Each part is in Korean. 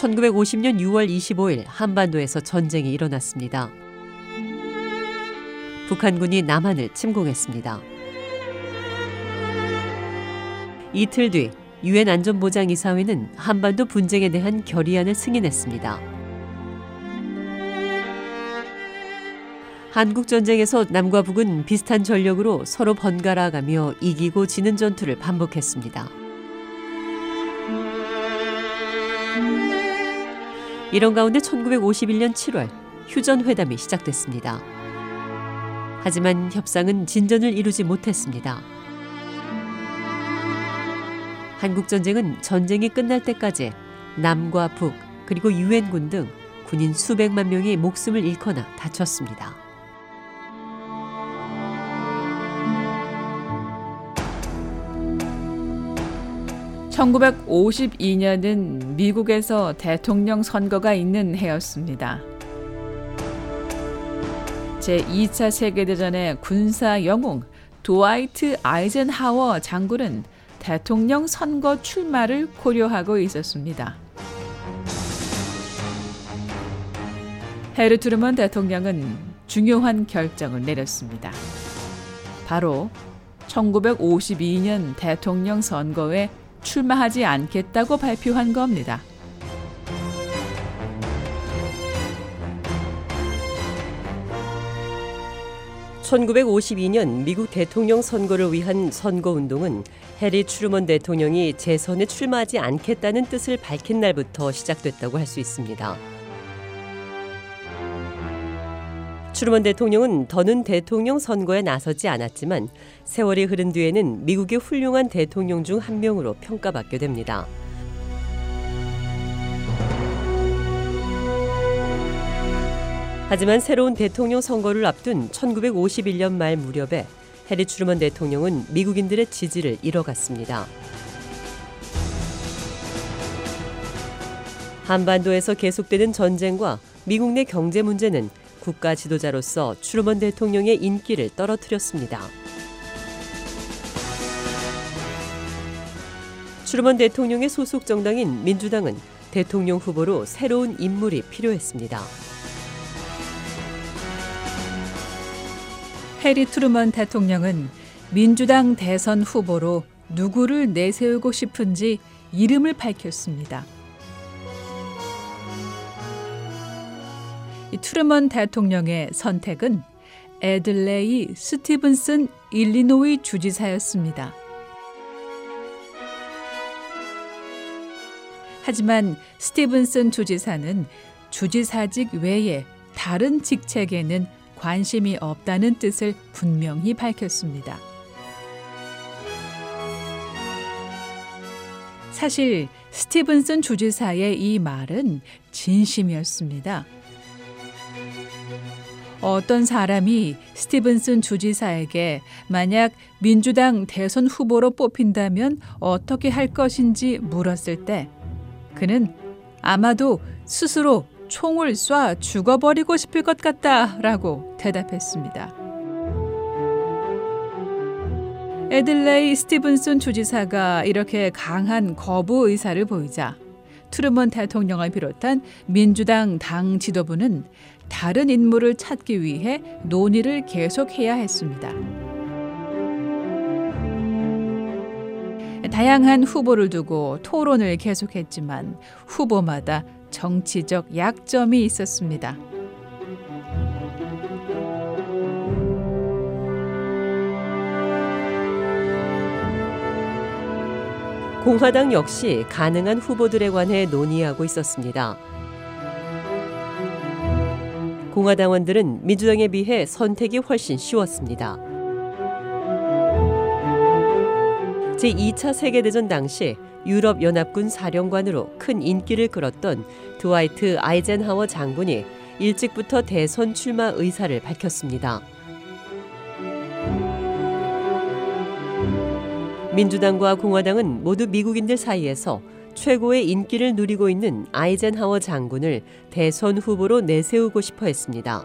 (1950년 6월 25일) 한반도에서 전쟁이 일어났습니다. 북한군이 남한을 침공했습니다. 이틀 뒤 유엔 안전보장이사회는 한반도 분쟁에 대한 결의안을 승인했습니다. 한국 전쟁에서 남과 북은 비슷한 전력으로 서로 번갈아가며 이기고 지는 전투를 반복했습니다. 이런 가운데 1951년 7월 휴전 회담이 시작됐습니다. 하지만 협상은 진전을 이루지 못했습니다. 한국 전쟁은 전쟁이 끝날 때까지 남과 북 그리고 유엔군 등 군인 수백만 명이 목숨을 잃거나 다쳤습니다. (1952년은) 미국에서 대통령 선거가 있는 해였습니다. 제2차 세계대전의 군사 영웅 도와이트 아이젠하워 장군은 대통령 선거 출마를 고려하고 있었습니다. 헤르 트루먼 대통령은 중요한 결정을 내렸습니다. 바로 1952년 대통령 선거에 출마하지 않겠다고 발표한 겁니다. (1952년) 미국 대통령 선거를 위한 선거 운동은 해리 트루먼 대통령이 재선에 출마하지 않겠다는 뜻을 밝힌 날부터 시작됐다고 할 수 있습니다. 트루먼 대통령은 더는 대통령 선거에 나서지 않았지만 세월이 흐른 뒤에는 미국의 훌륭한 대통령 중 한 명으로 평가받게 됩니다. 하지만 새로운 대통령 선거를 앞둔 1951년 말 무렵에 해리 트루먼 대통령은 미국인들의 지지를 잃어갔습니다. 한반도에서 계속되는 전쟁과 미국 내 경제 문제는 국가 지도자로서 트루먼 대통령의 인기를 떨어뜨렸습니다. 트루먼 대통령의 소속 정당인 민주당은 대통령 후보로 새로운 인물이 필요했습니다. 해리 트루먼 대통령은 민주당 대선 후보로 누구를 내세우고 싶은지 이름을 밝혔습니다. 트루먼 대통령의 선택은 애들레이 스티븐슨 일리노이 주지사였습니다. 하지만 스티븐슨 주지사는 주지사직 외에 다른 직책에는 관심이 없다는 뜻을 분명히 밝혔습니다. 사실 스티븐슨 주지사의 이 말은 진심이었습니다. 어떤 사람이 스티븐슨 주지사에게 만약 민주당 대선 후보로 뽑힌다면 어떻게 할 것인지 물었을 때 그는 아마도 스스로 총을 쏴 죽어버리고 싶을 것 같다라고 대답했습니다. 에들레이 스티븐슨 주지사가 이렇게 강한 거부 의사를 보이자 트루먼 대통령을 비롯한 민주당 당 지도부는 다른 인물을 찾기 위해 논의를 계속해야 했습니다. 다양한 후보를 두고 토론을 계속했지만 후보마다 정치적 약점이 있었습니다. 공화당 역시 가능한 후보들에 관해 논의하고 있었습니다. 공화당원들은 민주당에 비해 선택이 훨씬 쉬웠습니다. 제2차 세계대전 당시 유럽 연합군 사령관으로 큰 인기를 끌었던 드와이트 아이젠하워 장군이 일찍부터 대선 출마 의사를 밝혔습니다. 민주당과 공화당은 모두 미국인들 사이에서 최고의 인기를 누리고 있는 아이젠하워 장군을 대선 후보로 내세우고 싶어 했습니다.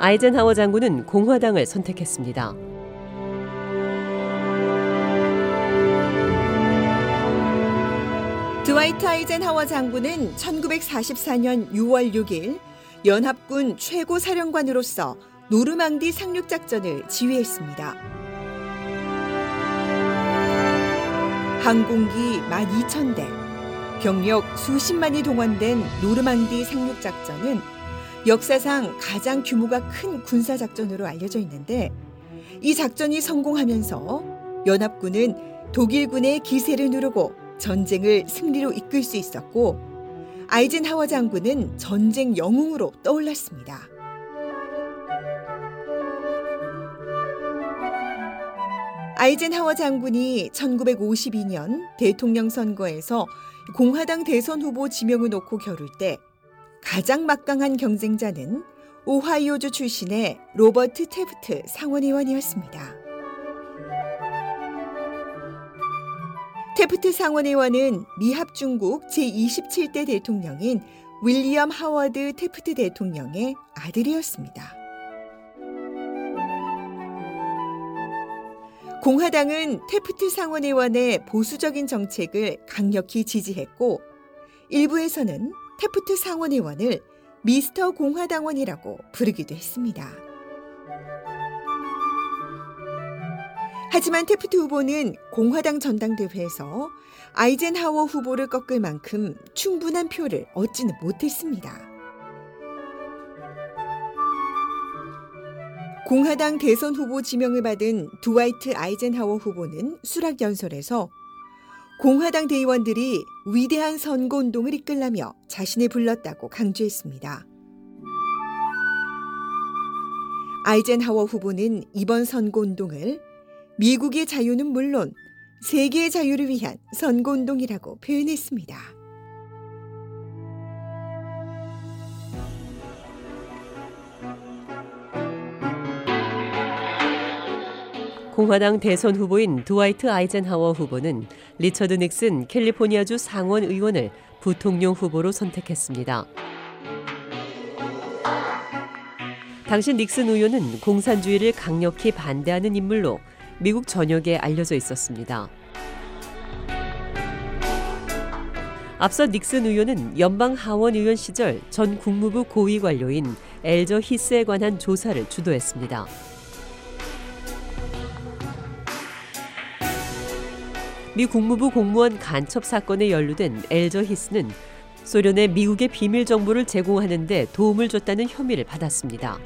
아이젠하워 장군은 공화당을 선택했습니다. 드와이트 아이젠하워 장군은 1944년 6월 6일 연합군 최고 사령관으로서 노르망디 상륙 작전을 지휘했습니다. 항공기 12,000대, 병력 수십만이 동원된 노르망디 상륙 작전은 역사상 가장 규모가 큰 군사 작전으로 알려져 있는데 이 작전이 성공하면서 연합군은 독일군의 기세를 누르고 전쟁을 승리로 이끌 수 있었고 아이젠하워 장군은 전쟁 영웅으로 떠올랐습니다. 아이젠하워 장군이 1952년 대통령 선거에서 공화당 대선 후보 지명을 놓고 겨룰 때 가장 막강한 경쟁자는 오하이오주 출신의 로버트 테프트 상원의원이었습니다. 테프트 상원의원은 미합 중국 제27대 대통령인 윌리엄 하워드 테프트 대통령의 아들이었습니다. 공화당은 테프트 상원의원의 보수적인 정책을 강력히 지지했고 일부에서는 테프트 상원의원을 미스터 공화당원이라고 부르기도 했습니다. 하지만 테프트 후보는 공화당 전당대회에서 아이젠하워 후보를 꺾을 만큼 충분한 표를 얻지는 못했습니다. 공화당 대선 후보 지명을 받은 두와이트 아이젠하워 후보는 수락 연설에서 공화당 대의원들이 위대한 선거 운동을 이끌라며 자신을 불렀다고 강조했습니다. 아이젠하워 후보는 이번 선거 운동을 미국의 자유는 물론 세계의 자유를 위한 선거 운동이라고 표현했습니다. 공화당 대선 후보인 드와이트 아이젠하워 후보는 리처드 닉슨 캘리포니아주 상원 의원을 부통령 후보로 선택했습니다. 당시 닉슨 의원은 공산주의를 강력히 반대하는 인물로 미국 전역에 알려져 있었습니다. 앞서 닉슨 의원은 연방 하원 의원 시절 전 국무부 고위 관료인 엘저 히스에 관한 조사를 주도했습니다. 미 국무부 공무원 간첩 사건에 연루된 엘저 히스는 소련에 미국의 비밀 정보를 제공하는 데 도움을 줬다는 혐의를 받았습니다.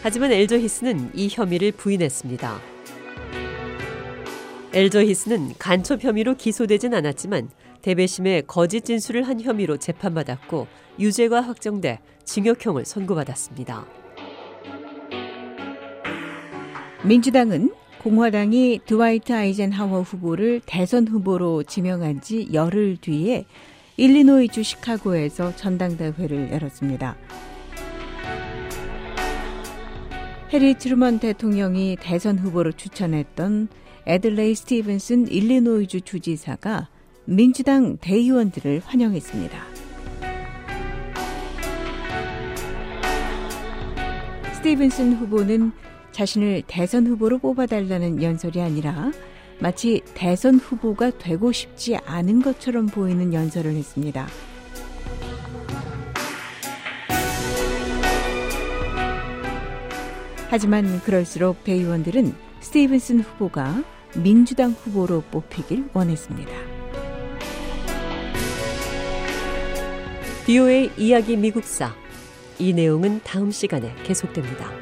하지만 엘저 히스는 이 혐의를 부인했습니다. 엘저 히스는 간첩 혐의로 기소되진 않았지만 대배심에 거짓 진술을 한 혐의로 재판받았고 유죄가 확정돼 징역형을 선고받았습니다. 민주당은 공화당이 드와이트 아이젠하워 후보를 대선 후보로 지명한 지 열흘 뒤에 일리노이주 시카고에서 전당대회를 열었습니다. 해리 트루먼 대통령이 대선 후보로 추천했던 애들레이 스티븐슨 일리노이주 주지사가 민주당 대의원들을 환영했습니다. 스티븐슨 후보는 자신을 대선 후보로 뽑아달라는 연설이 아니라 마치 대선 후보가 되고 싶지 않은 것처럼 보이는 연설을 했습니다. 하지만 그럴수록 대의원들은 스티븐슨 후보가 민주당 후보로 뽑히길 원했습니다. 비오의 이야기 미국사 이 내용은 다음 시간에 계속됩니다.